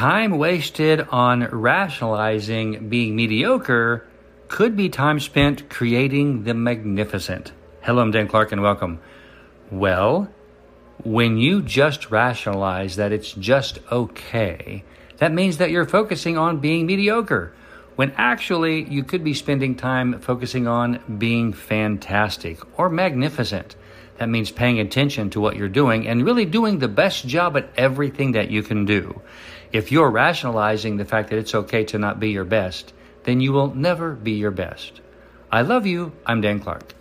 time wasted on rationalizing being mediocre could be time spent creating the magnificent. Hello, I'm Dan Clark and welcome. Well, when you just rationalize that it's just okay, that means that you're focusing on being mediocre when actually you could be spending time focusing on being fantastic or magnificent. That means paying attention to what you're doing and really doing the best job at everything that you can do. If you're rationalizing the fact that it's okay to not be your best, then you will never be your best. I love you. I'm Dan Clark.